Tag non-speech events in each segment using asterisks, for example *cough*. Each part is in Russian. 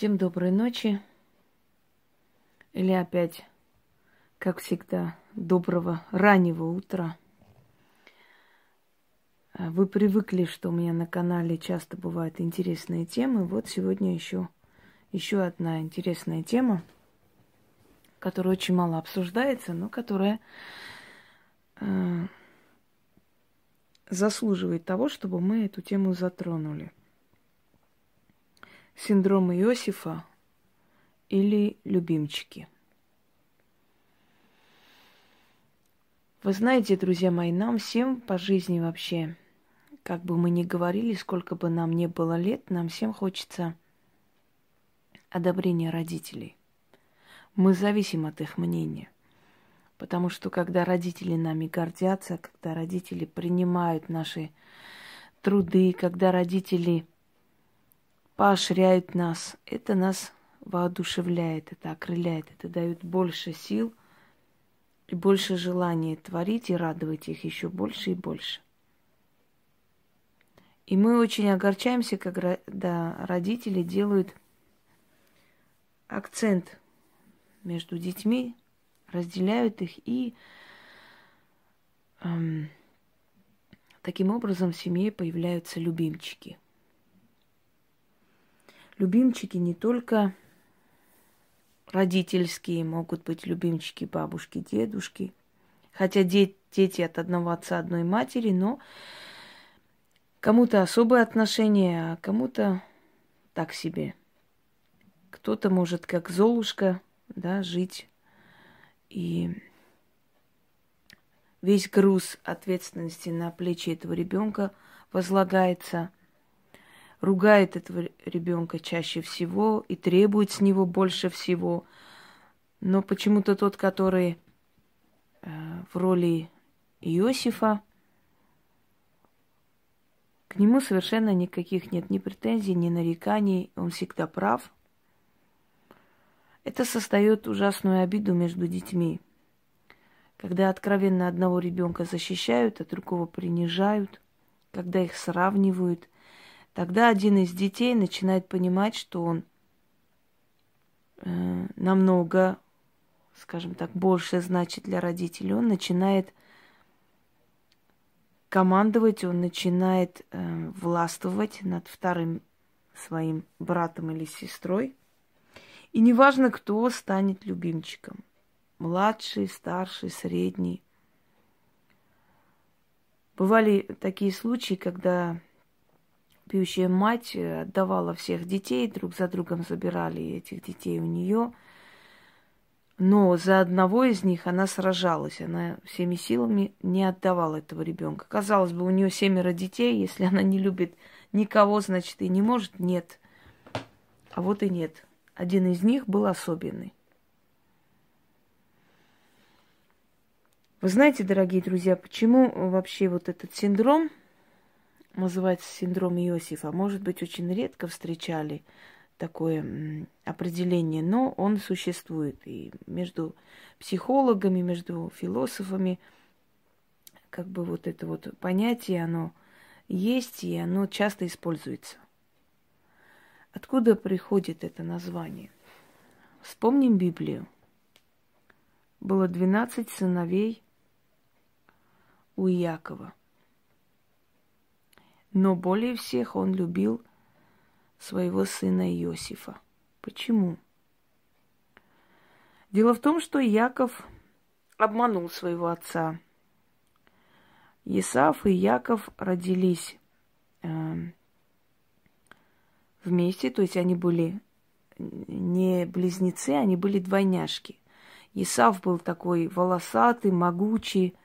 Всем доброй ночи. Или опять, как всегда, доброго раннего утра. А, вы привыкли, что у меня на канале часто бывают интересные темы. Вот сегодня еще, еще одна интересная тема, которая очень мало обсуждается, но которая э, заслуживает того, чтобы мы эту тему затронули синдром Иосифа или любимчики. Вы знаете, друзья мои, нам всем по жизни вообще, как бы мы ни говорили, сколько бы нам не было лет, нам всем хочется одобрения родителей. Мы зависим от их мнения. Потому что когда родители нами гордятся, когда родители принимают наши труды, когда родители поощряют нас. Это нас воодушевляет, это окрыляет, это дает больше сил и больше желания творить и радовать их еще больше и больше. И мы очень огорчаемся, когда родители делают акцент между детьми, разделяют их и эм, таким образом в семье появляются любимчики – Любимчики не только родительские, могут быть любимчики бабушки, дедушки. Хотя де- дети от одного отца, одной матери, но кому-то особые отношения, а кому-то так себе. Кто-то может как Золушка, да, жить и весь груз ответственности на плечи этого ребенка возлагается – ругает этого ребенка чаще всего и требует с него больше всего. Но почему-то тот, который э, в роли Иосифа, к нему совершенно никаких нет ни претензий, ни нареканий, он всегда прав. Это создает ужасную обиду между детьми, когда откровенно одного ребенка защищают, а другого принижают, когда их сравнивают – Тогда один из детей начинает понимать, что он э, намного, скажем так, больше значит для родителей. Он начинает командовать, он начинает э, властвовать над вторым своим братом или сестрой. И неважно, кто станет любимчиком. Младший, старший, средний. Бывали такие случаи, когда пьющая мать э, отдавала всех детей, друг за другом забирали этих детей у нее. Но за одного из них она сражалась, она всеми силами не отдавала этого ребенка. Казалось бы, у нее семеро детей, если она не любит никого, значит, и не может, нет. А вот и нет. Один из них был особенный. Вы знаете, дорогие друзья, почему вообще вот этот синдром называется синдром Иосифа. Может быть, очень редко встречали такое определение, но он существует. И между психологами, между философами, как бы вот это вот понятие, оно есть, и оно часто используется. Откуда приходит это название? Вспомним Библию. Было 12 сыновей у Иакова – но более всех он любил своего сына Иосифа. Почему? Дело в том, что Яков обманул своего отца. Исаф и Яков родились э, вместе, то есть они были не близнецы, они были двойняшки. Исаф был такой волосатый, могучий,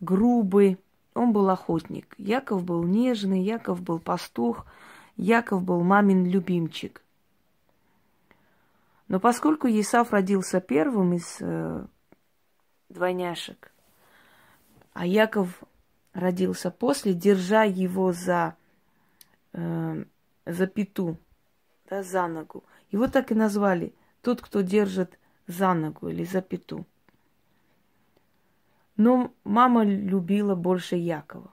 грубый, он был охотник. Яков был нежный, Яков был пастух, Яков был мамин любимчик. Но поскольку Исав родился первым из э, двойняшек, а Яков родился после, держа его за, э, за пету, да, за ногу. Его так и назвали. Тот, кто держит за ногу или за пету. Но мама любила больше Якова.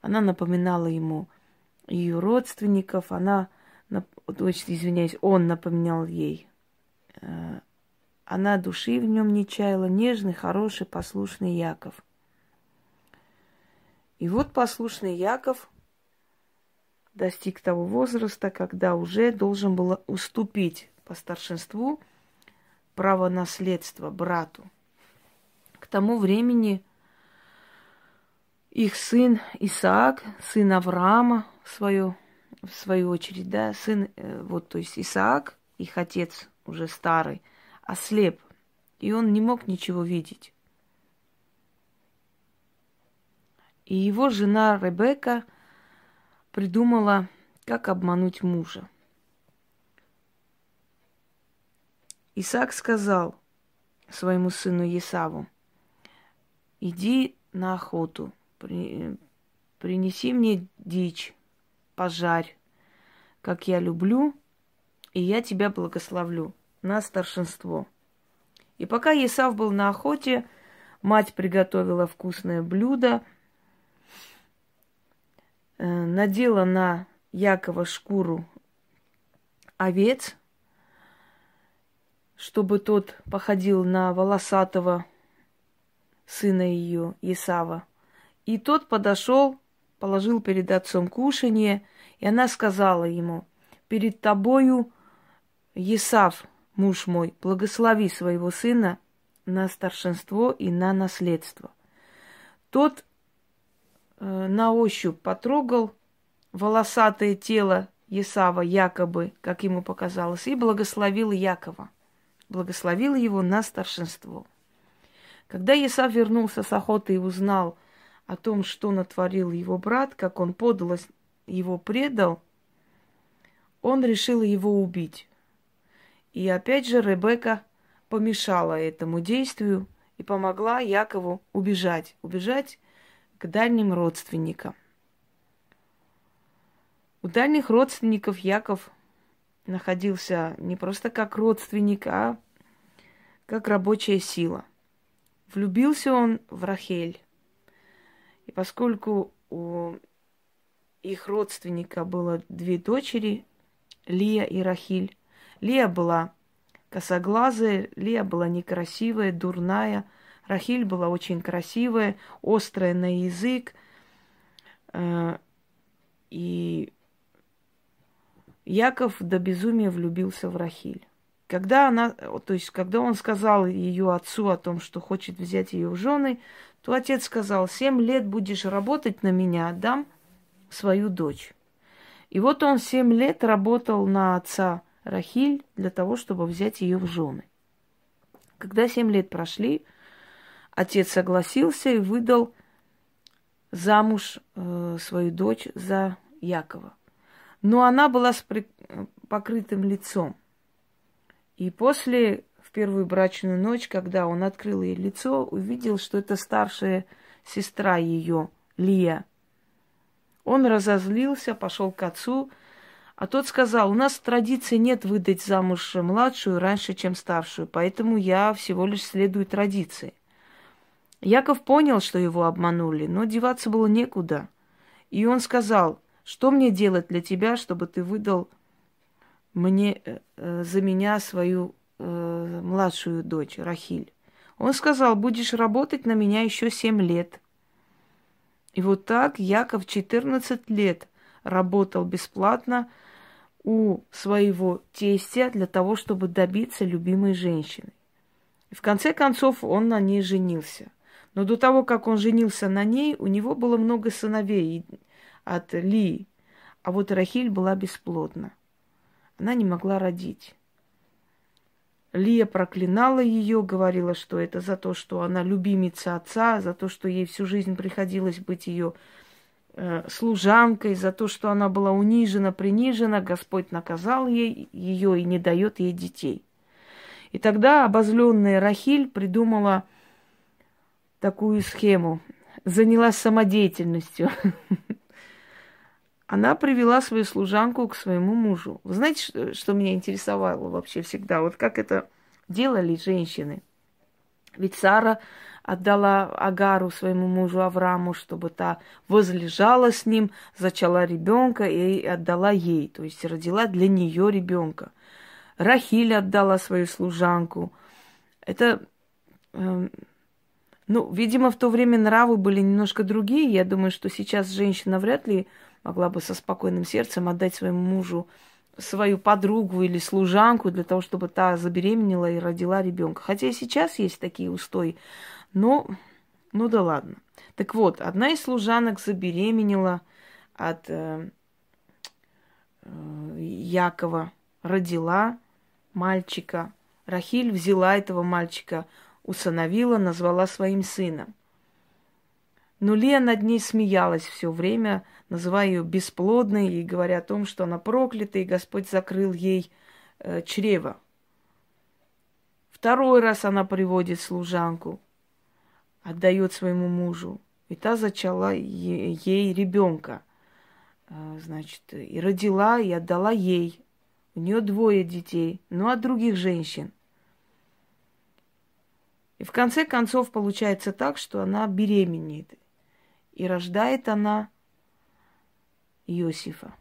Она напоминала ему ее родственников, она извиняюсь, он напоминал ей. Э, она души в нем не чаяла, нежный, хороший, послушный Яков. И вот послушный Яков достиг того возраста, когда уже должен был уступить по старшинству право наследства брату. Тому времени их сын Исаак, сын Авраама, свою, в свою очередь, да, сын, э, вот, то есть Исаак, их отец уже старый, ослеп, и он не мог ничего видеть. И его жена Ребекка придумала, как обмануть мужа. Исаак сказал своему сыну Есаву, иди на охоту, при, принеси мне дичь, пожарь, как я люблю, и я тебя благословлю на старшинство. И пока Есав был на охоте, мать приготовила вкусное блюдо – Э, надела на Якова шкуру овец, чтобы тот походил на волосатого сына ее, Исава. И тот подошел, положил перед отцом кушанье, и она сказала ему, перед тобою, Исав, муж мой, благослови своего сына на старшинство и на наследство. Тот Э, на ощупь потрогал волосатое тело Есава якобы, как ему показалось, и благословил Якова. Благословил его на старшинство. Когда Есав вернулся с охоты и узнал о том, что натворил его брат, как он подлость его предал, он решил его убить. И опять же Ребекка помешала этому действию и помогла Якову убежать. Убежать к дальним родственникам. У дальних родственников Яков находился не просто как родственник, а как рабочая сила. Влюбился он в Рахель. И поскольку у их родственника было две дочери, Лия и Рахиль, Лия была косоглазая, Лия была некрасивая, дурная – Рахиль была очень красивая, острая на язык. Э, и Яков до безумия влюбился в Рахиль. Когда она, то есть, когда он сказал ее отцу о том, что хочет взять ее в жены, то отец сказал, семь лет будешь работать на меня, отдам свою дочь. И вот он семь лет работал на отца Рахиль для того, чтобы взять ее в жены. Когда семь лет прошли, Отец согласился и выдал замуж э, свою дочь за Якова. Но она была с при... покрытым лицом. И после, в первую брачную ночь, когда он открыл ей лицо, увидел, что это старшая сестра ее, Лия. Он разозлился, пошел к отцу, а тот сказал, у нас традиции нет выдать замуж младшую раньше, чем старшую, поэтому я всего лишь следую традиции. Яков понял, что его обманули, но деваться было некуда. И он сказал, что мне делать для тебя, чтобы ты выдал мне э, э, за меня свою э, младшую дочь, Рахиль. Он сказал, будешь работать на меня еще семь лет. И вот так Яков 14 лет работал бесплатно у своего тестя для того, чтобы добиться любимой женщины. И в конце концов он на ней женился. Но до того, как он женился на ней, у него было много сыновей от Ли. А вот Рахиль была бесплодна. Она не могла родить. Лия проклинала ее, говорила, что это за то, что она любимица отца, за то, что ей всю жизнь приходилось быть ее э, служанкой, за то, что она была унижена, принижена, Господь наказал ей ее и не дает ей детей. И тогда обозленная Рахиль придумала такую схему, занялась самодеятельностью. *laughs* Она привела свою служанку к своему мужу. Вы знаете, что, что меня интересовало вообще всегда? Вот как это делали женщины? Ведь Сара отдала Агару своему мужу Аврааму, чтобы та возлежала с ним, зачала ребенка и отдала ей, то есть родила для нее ребенка. Рахиль отдала свою служанку. Это, э, ну, видимо, в то время нравы были немножко другие. Я думаю, что сейчас женщина вряд ли могла бы со спокойным сердцем отдать своему мужу свою подругу или служанку для того, чтобы та забеременела и родила ребенка. Хотя и сейчас есть такие устои. Но, ну да ладно. Так вот, одна из служанок забеременела от э, э, Якова, родила мальчика. Рахиль взяла этого мальчика, усыновила, назвала своим сыном. Но Лия над ней смеялась все время, называя ее бесплодной и говоря о том, что она проклята, и Господь закрыл ей э, чрево. Второй раз она приводит служанку, отдает своему мужу, и та зачала ей, ей ребенка, э, значит, и родила, и отдала ей. У нее двое детей, ну от других женщин. И в конце концов получается так, что она беременеет. И рождает она Иосифа.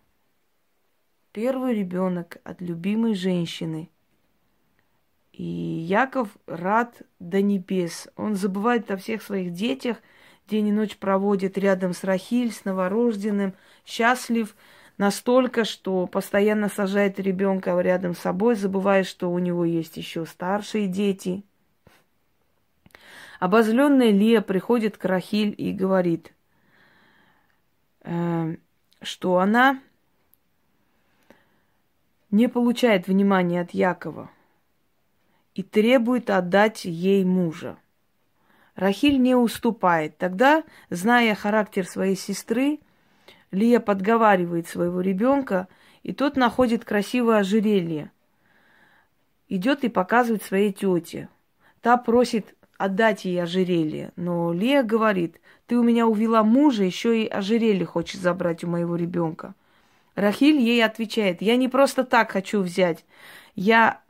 Первый ребенок от любимой женщины. И Яков рад до небес. Он забывает о всех своих детях, день и ночь проводит рядом с Рахиль, с новорожденным, счастлив настолько, что постоянно сажает ребенка рядом с собой, забывая, что у него есть еще старшие дети. Обозленная Лия приходит к Рахиль и говорит, что она не получает внимания от Якова и требует отдать ей мужа. Рахиль не уступает. Тогда, зная характер своей сестры, Лия подговаривает своего ребенка, и тот находит красивое ожерелье. Идет и показывает своей тете. Та просит отдать ей ожерелье, но Лия говорит, ты у меня увела мужа, еще и ожерелье хочешь забрать у моего ребенка. Рахиль ей отвечает, я не просто так хочу взять, я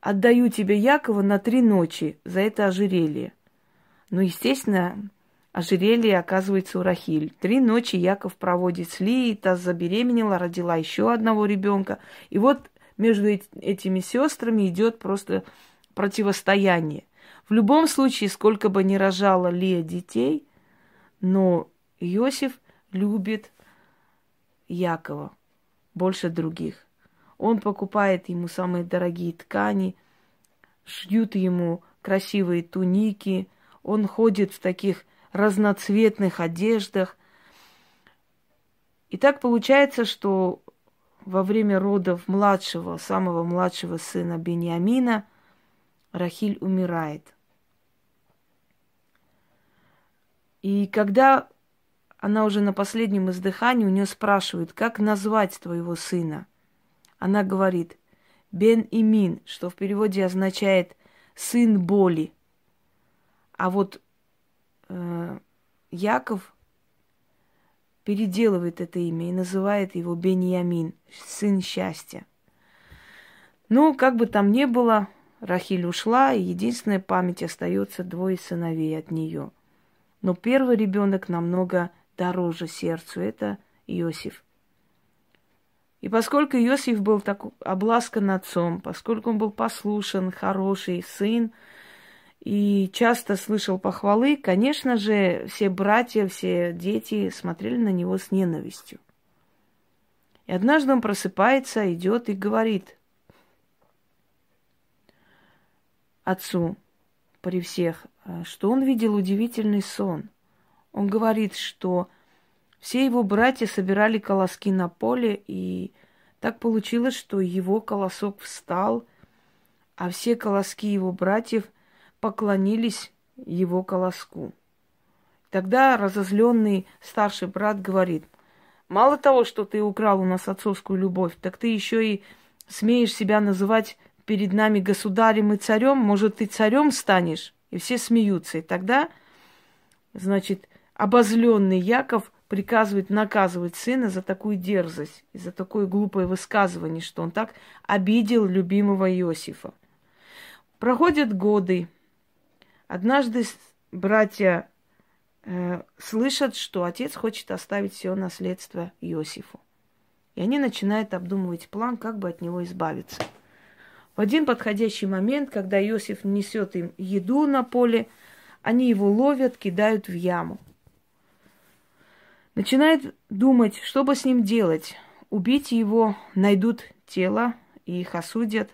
отдаю тебе Якова на три ночи за это ожерелье. Ну, естественно, ожерелье оказывается у Рахиль. Три ночи Яков проводит с Лией, та забеременела, родила еще одного ребенка. И вот между этими сестрами идет просто противостояние. В любом случае, сколько бы ни рожала Лия детей, но Иосиф любит Якова больше других. Он покупает ему самые дорогие ткани, шьют ему красивые туники, он ходит в таких разноцветных одеждах. И так получается, что во время родов младшего, самого младшего сына Бениамина, Рахиль умирает. И когда она уже на последнем издыхании, у нее спрашивают, как назвать твоего сына. Она говорит, Бен Имин, что в переводе означает сын боли. А вот э, Яков переделывает это имя и называет его Беньямин, сын счастья. Ну, как бы там ни было, Рахиль ушла, и единственная память остается двое сыновей от нее. Но первый ребенок намного дороже сердцу. Это Иосиф. И поскольку Иосиф был так обласкан отцом, поскольку он был послушен, хороший сын, и часто слышал похвалы, конечно же, все братья, все дети смотрели на него с ненавистью. И однажды он просыпается, идет и говорит отцу при всех, что он видел удивительный сон. Он говорит, что все его братья собирали колоски на поле, и так получилось, что его колосок встал, а все колоски его братьев поклонились его колоску. Тогда разозленный старший брат говорит, мало того, что ты украл у нас отцовскую любовь, так ты еще и смеешь себя называть перед нами государем и царем, может, ты царем станешь? И все смеются. И тогда, значит, обозленный Яков приказывает наказывать сына за такую дерзость и за такое глупое высказывание, что он так обидел любимого Иосифа. Проходят годы. Однажды братья э, слышат, что отец хочет оставить все наследство Иосифу. И они начинают обдумывать план, как бы от него избавиться. В один подходящий момент, когда Иосиф несет им еду на поле, они его ловят, кидают в яму. Начинает думать, что бы с ним делать. Убить его, найдут тело и их осудят.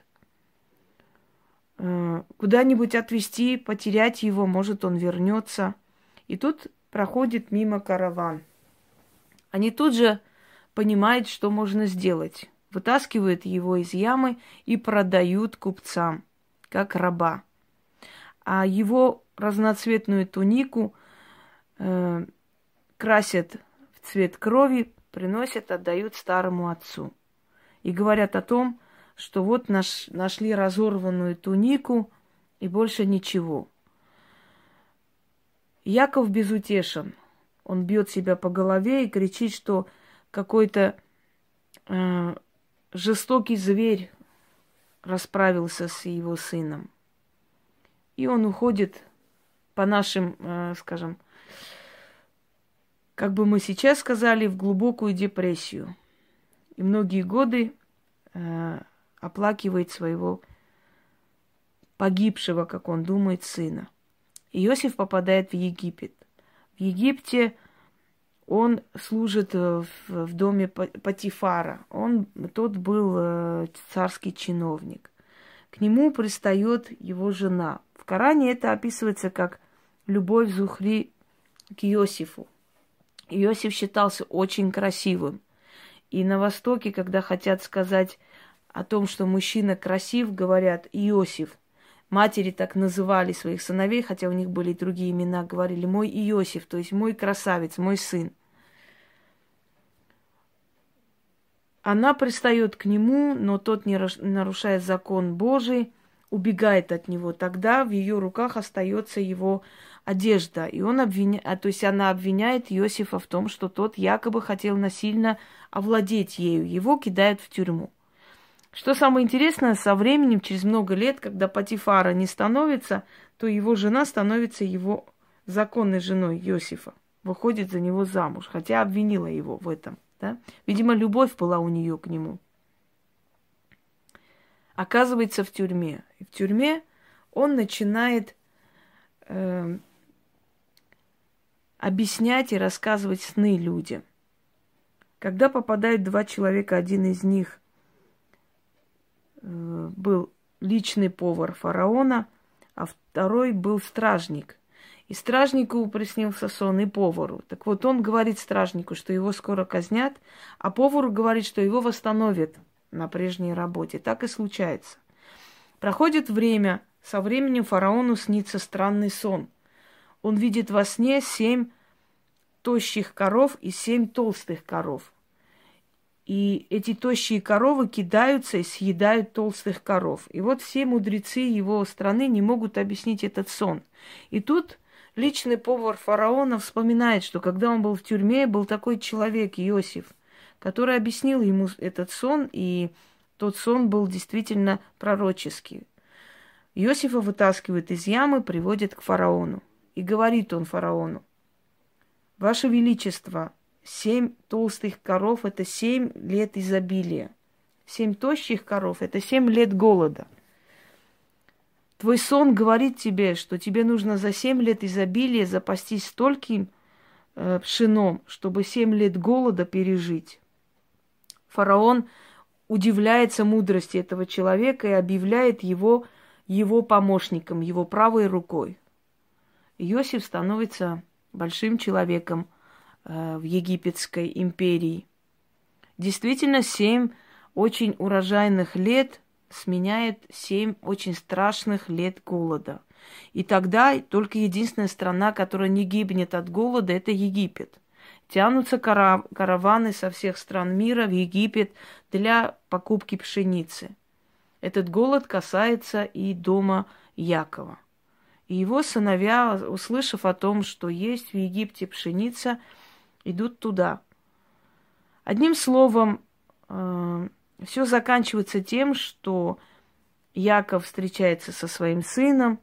Э, куда-нибудь отвезти, потерять его, может, он вернется. И тут проходит мимо караван. Они тут же понимают, что можно сделать вытаскивают его из ямы и продают купцам, как раба. А его разноцветную тунику э, красят в цвет крови, приносят, отдают старому отцу. И говорят о том, что вот наш, нашли разорванную тунику и больше ничего. Яков безутешен. Он бьет себя по голове и кричит, что какой-то э, жестокий зверь расправился с его сыном. И он уходит по нашим, э, скажем, как бы мы сейчас сказали, в глубокую депрессию. И многие годы э, оплакивает своего погибшего, как он думает, сына. Иосиф попадает в Египет. В Египте он служит э, в, в доме Патифара. Он, тот был э, царский чиновник. К нему пристает его жена. В Коране это описывается как любовь Зухри к Иосифу. Иосиф считался очень красивым. И на Востоке, когда хотят сказать о том, что мужчина красив, говорят Иосиф. Матери так называли своих сыновей, хотя у них были другие имена, говорили мой Иосиф, то есть мой красавец, мой сын. Она пристает к нему, но тот, не нарушая закон Божий, убегает от него. Тогда в ее руках остается его одежда. И он обвиняет, а, то есть она обвиняет Иосифа в том, что тот якобы хотел насильно овладеть ею. Его кидают в тюрьму. Что самое интересное, со временем, через много лет, когда Патифара не становится, то его жена становится его законной женой Иосифа. Выходит за него замуж, хотя обвинила его в этом. Да? Видимо, любовь была у нее к нему. Оказывается в тюрьме. И в тюрьме он начинает э, объяснять и рассказывать сны людям. Когда попадают два человека, один из них был личный повар фараона, а второй был стражник. И стражнику приснился сон, и повару. Так вот, он говорит стражнику, что его скоро казнят, а повару говорит, что его восстановят на прежней работе. Так и случается. Проходит время, со временем фараону снится странный сон. Он видит во сне семь тощих коров и семь толстых коров. И эти тощие коровы кидаются и съедают толстых коров. И вот все мудрецы его страны не могут объяснить этот сон. И тут личный повар фараона вспоминает, что когда он был в тюрьме, был такой человек, Иосиф, который объяснил ему этот сон, и тот сон был действительно пророческий. Иосифа вытаскивают из ямы, приводят к фараону. И говорит он фараону, «Ваше Величество, Семь толстых коров – это семь лет изобилия. Семь тощих коров – это семь лет голода. Твой сон говорит тебе, что тебе нужно за семь лет изобилия запастись стольким э, пшеном, чтобы семь лет голода пережить. Фараон удивляется мудрости этого человека и объявляет его его помощником, его правой рукой. Иосиф становится большим человеком – в египетской империи. Действительно, семь очень урожайных лет сменяет семь очень страшных лет голода. И тогда только единственная страна, которая не гибнет от голода, это Египет. Тянутся караваны со всех стран мира в Египет для покупки пшеницы. Этот голод касается и дома Якова. И его сыновья, услышав о том, что есть в Египте пшеница, идут туда. Одним словом, э, все заканчивается тем, что Яков встречается со своим сыном,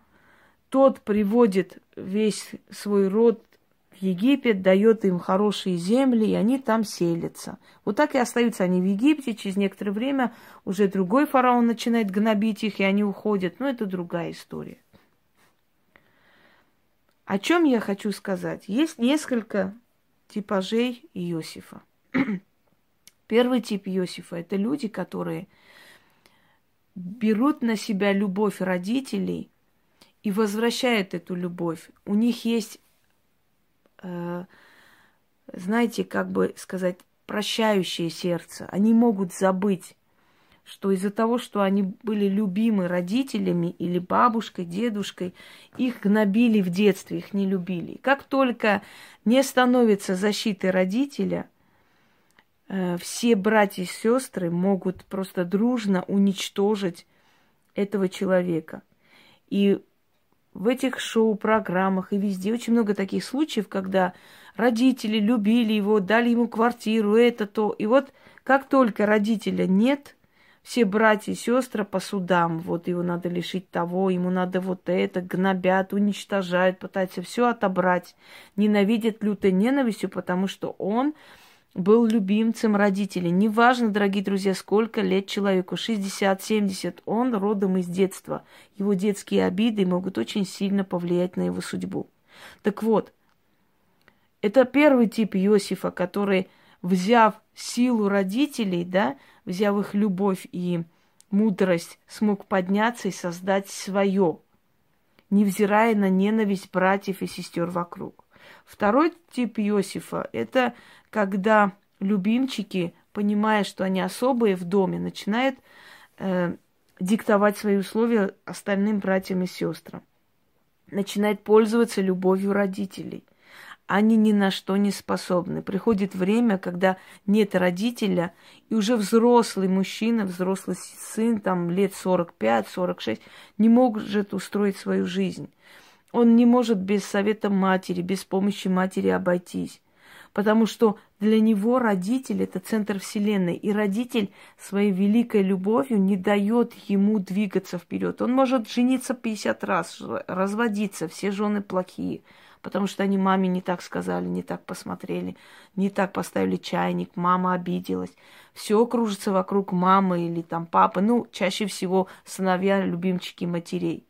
тот приводит весь свой род в Египет, дает им хорошие земли, и они там селятся. Вот так и остаются они в Египте. Через некоторое время уже другой фараон начинает гнобить их, и они уходят. Но это другая история. О чем я хочу сказать? Есть несколько типажей Иосифа. Первый тип Иосифа – это люди, которые берут на себя любовь родителей и возвращают эту любовь. У них есть, э, знаете, как бы сказать, прощающее сердце. Они могут забыть, что из-за того, что они были любимы родителями или бабушкой, дедушкой, их гнобили в детстве, их не любили. Как только не становится защиты родителя – Э, все братья и сестры могут просто дружно уничтожить этого человека. И в этих шоу-программах и везде очень много таких случаев, когда родители любили его, дали ему квартиру, это то. И вот как только родителя нет, все братья и сестры по судам, вот его надо лишить того, ему надо вот это, гнобят, уничтожают, пытаются все отобрать, ненавидят лютой ненавистью, потому что он был любимцем родителей. Неважно, дорогие друзья, сколько лет человеку, 60, 70, он родом из детства. Его детские обиды могут очень сильно повлиять на его судьбу. Так вот, это первый тип Иосифа, который, взяв силу родителей, да, взяв их любовь и мудрость, смог подняться и создать свое, невзирая на ненависть братьев и сестер вокруг. Второй тип Иосифа – это когда любимчики, понимая, что они особые в доме, начинают э, диктовать свои условия остальным братьям и сестрам. Начинает пользоваться любовью родителей. Они ни на что не способны. Приходит время, когда нет родителя, и уже взрослый мужчина, взрослый сын, там лет 45-46, не может устроить свою жизнь. Он не может без совета матери, без помощи матери обойтись потому что для него родитель – это центр Вселенной, и родитель своей великой любовью не дает ему двигаться вперед. Он может жениться 50 раз, разводиться, все жены плохие, потому что они маме не так сказали, не так посмотрели, не так поставили чайник, мама обиделась. Все кружится вокруг мамы или там папы, ну, чаще всего сыновья, любимчики матерей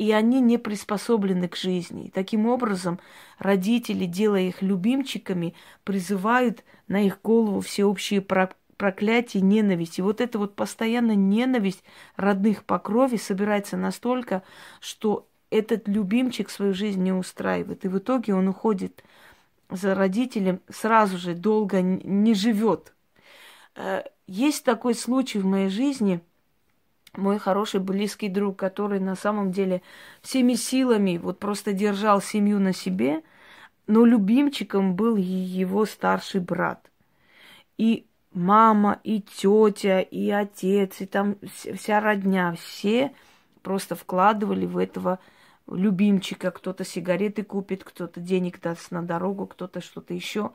и они не приспособлены к жизни. таким образом, родители, делая их любимчиками, призывают на их голову всеобщие проклятие, ненависть. И вот эта вот постоянная ненависть родных по крови собирается настолько, что этот любимчик свою жизнь не устраивает. И в итоге он уходит за родителем, сразу же долго не живет. Э, есть такой случай в моей жизни – мой хороший близкий друг, который на самом деле всеми силами вот просто держал семью на себе, но любимчиком был его старший брат. И мама, и тетя, и отец, и там вся родня, все просто вкладывали в этого любимчика. Кто-то сигареты купит, кто-то денег даст на дорогу, кто-то что-то еще.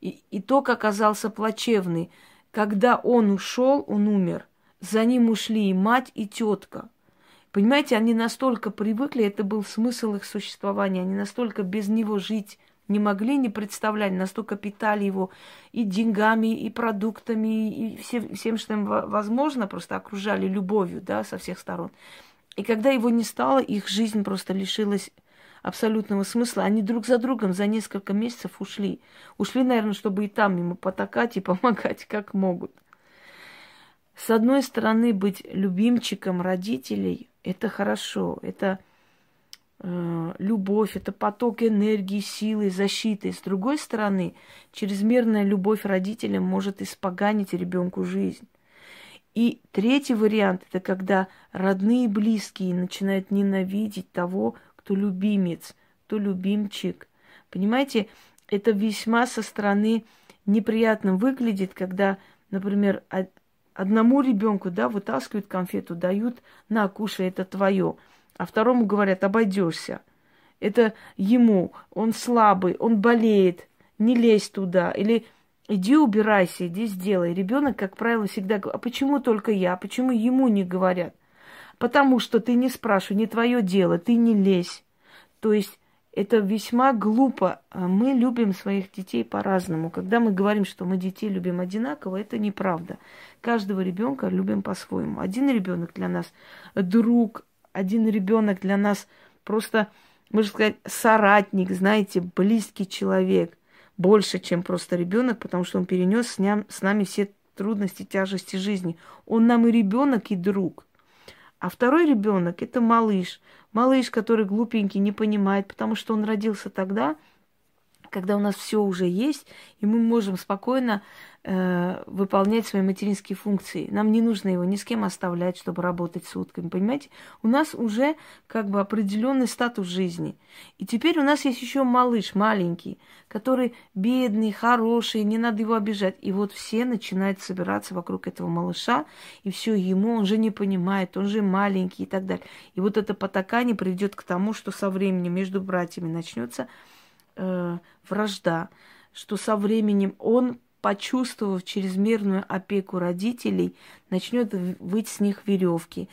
И итог оказался плачевный. Когда он ушел, он умер – за ним ушли и мать, и тетка. Понимаете, они настолько привыкли, это был смысл их существования, они настолько без него жить не могли, не представляли, настолько питали его и деньгами, и продуктами, и всем, всем что им возможно, просто окружали любовью, да, со всех сторон. И когда его не стало, их жизнь просто лишилась абсолютного смысла. Они друг за другом за несколько месяцев ушли. Ушли, наверное, чтобы и там ему потакать и *laughs* помогать, как могут. С одной стороны, быть любимчиком родителей – это хорошо, это э, любовь, это поток энергии, силы, защиты. С другой стороны, чрезмерная любовь родителям может испоганить ребенку жизнь. И третий вариант – это когда родные и близкие начинают ненавидеть того, кто любимец, кто любимчик. Понимаете, это весьма со стороны неприятно выглядит, когда, например, одному ребенку, да, вытаскивают конфету, дают, на, кушай, это твое. А второму говорят, обойдешься. Это ему, он слабый, он болеет, не лезь туда. Или иди убирайся, иди сделай. Ребенок, как правило, всегда говорит, а почему только я, почему ему не говорят? потому что ты не спрашивай, не твое дело, ты не лезь. То есть это весьма глупо. А мы любим своих детей по-разному. Когда мы говорим, что мы детей любим одинаково, это неправда. Каждого ребенка любим по-своему. Один ребенок для нас друг, один ребенок для нас просто, можно сказать, соратник, знаете, близкий человек. Больше, чем просто ребенок, потому что он перенес с, ням, с нами все трудности, тяжести жизни. Он нам и ребенок, и друг. А второй ребенок это малыш. Малыш, который глупенький, не понимает, потому что он родился тогда, когда у нас все уже есть, и мы можем спокойно э, выполнять свои материнские функции. Нам не нужно его ни с кем оставлять, чтобы работать сутками, понимаете? У нас уже как бы определенный статус жизни. И теперь у нас есть еще малыш маленький, который бедный, хороший, не надо его обижать. И вот все начинают собираться вокруг этого малыша, и все ему, он же не понимает, он же маленький и так далее. И вот это потакание приведет к тому, что со временем между братьями начнется э, вражда, что со временем он, почувствовав чрезмерную опеку родителей, начнет выть с них веревки.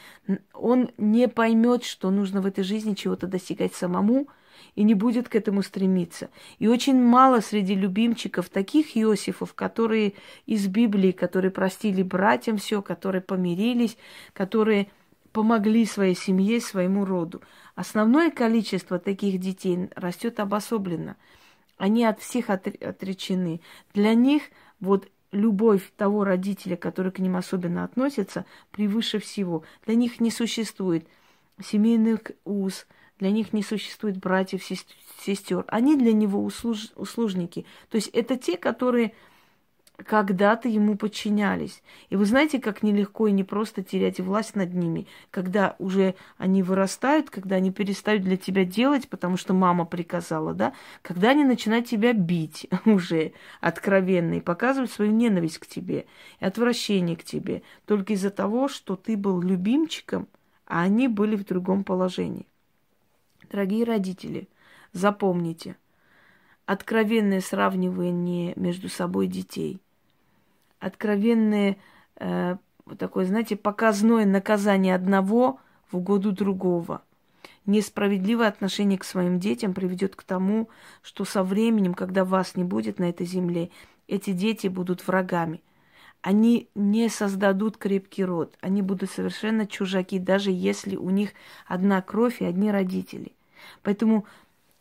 Он не поймет, что нужно в этой жизни чего-то достигать самому, и не будет к этому стремиться. И очень мало среди любимчиков таких Иосифов, которые из Библии, которые простили братьям все, которые помирились, которые помогли своей семье, своему роду. Основное количество таких детей растет обособленно. Они от всех отречены. Для них вот любовь того родителя, который к ним особенно относится, превыше всего. Для них не существует семейных уз, для них не существует братьев, сестер. Они для него услуж, услужники. То есть это те, которые когда-то ему подчинялись. И вы знаете, как нелегко и непросто терять власть над ними, когда уже они вырастают, когда они перестают для тебя делать, потому что мама приказала, да, когда они начинают тебя бить *laughs* уже откровенно и показывать свою ненависть к тебе и отвращение к тебе, только из-за того, что ты был любимчиком, а они были в другом положении. Дорогие родители, запомните, откровенное сравнивание между собой детей – откровенное э, такое, знаете, показное наказание одного в угоду другого. Несправедливое отношение к своим детям приведет к тому, что со временем, когда вас не будет на этой земле, эти дети будут врагами. Они не создадут крепкий род, они будут совершенно чужаки, даже если у них одна кровь и одни родители. Поэтому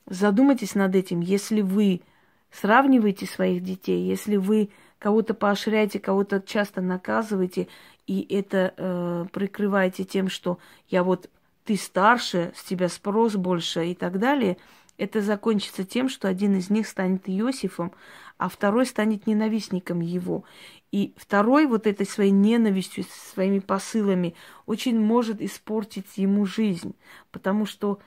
задумайтесь над этим, если вы сравниваете своих детей, если вы кого-то поощряете, кого-то часто наказываете, и это э, прикрываете тем, что я вот ты старше, с тебя спрос больше и так далее, это закончится тем, что один из них станет Иосифом, а второй станет ненавистником его. И второй вот этой своей ненавистью, своими посылами очень может испортить ему жизнь, потому что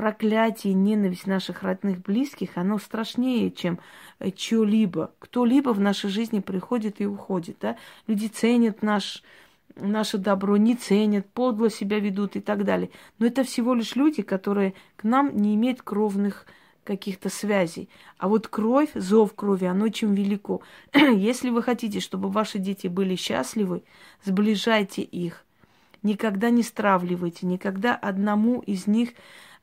проклятие, ненависть наших родных близких, оно страшнее, чем э, чье-либо. Кто-либо в нашей жизни приходит и уходит. Да? Люди ценят наш, наше добро, не ценят, подло себя ведут и так далее. Но это всего лишь люди, которые к нам не имеют кровных каких-то связей. А вот кровь, зов крови, оно очень велико. *clears throat* Если вы хотите, чтобы ваши дети были счастливы, сближайте их. Никогда не стравливайте, никогда одному из них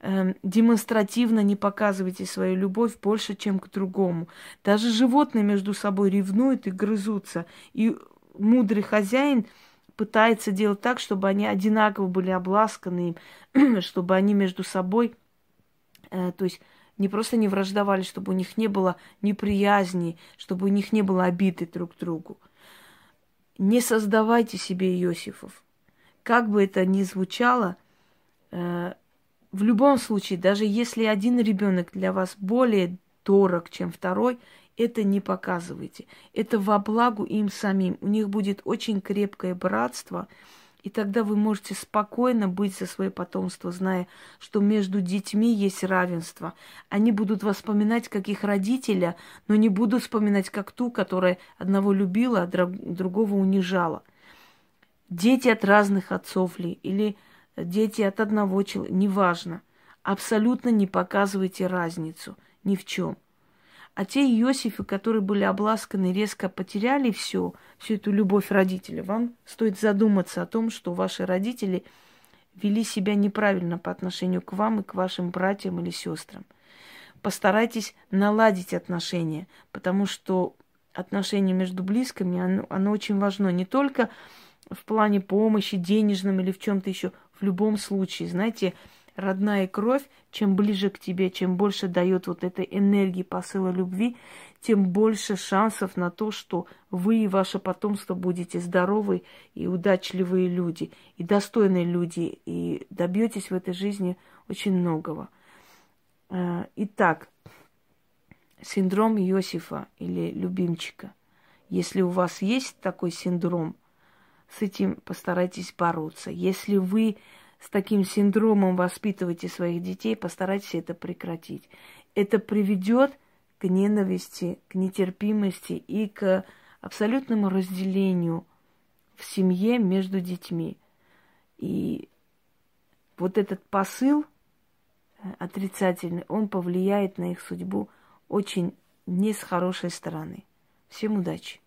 демонстративно не показывайте свою любовь больше, чем к другому. Даже животные между собой ревнуют и грызутся. И мудрый хозяин пытается делать так, чтобы они одинаково были обласканы, *clears throat* чтобы они между собой, э, то есть не просто не враждовали, чтобы у них не было неприязни, чтобы у них не было обиды друг к другу. Не создавайте себе Иосифов. Как бы это ни звучало, э, в любом случае, даже если один ребенок для вас более дорог, чем второй, это не показывайте. Это во благо им самим. У них будет очень крепкое братство, и тогда вы можете спокойно быть за свое потомство, зная, что между детьми есть равенство. Они будут воспоминать как их родителя, но не будут вспоминать как ту, которая одного любила, а другого унижала. Дети от разных отцов ли, или дети от одного человека, неважно. Абсолютно не показывайте разницу ни в чем. А те Иосифы, которые были обласканы, резко потеряли все, всю эту любовь родителей, вам стоит задуматься о том, что ваши родители вели себя неправильно по отношению к вам и к вашим братьям или сестрам. Постарайтесь наладить отношения, потому что отношения между близкими, оно, оно очень важно. Не только в плане помощи, денежном или в чем-то еще. В любом случае, знаете, родная кровь, чем ближе к тебе, чем больше дает вот этой энергии посыла любви, тем больше шансов на то, что вы и ваше потомство будете здоровы и удачливые люди, и достойные люди, и добьетесь в этой жизни очень многого. Э, итак, синдром Иосифа или любимчика. Если у вас есть такой синдром, с этим постарайтесь бороться. Если вы с таким синдромом воспитываете своих детей, постарайтесь это прекратить. Это приведет к ненависти, к нетерпимости и к абсолютному разделению в семье между детьми. И вот этот посыл э, отрицательный, он повлияет на их судьбу очень не с хорошей стороны. Всем удачи!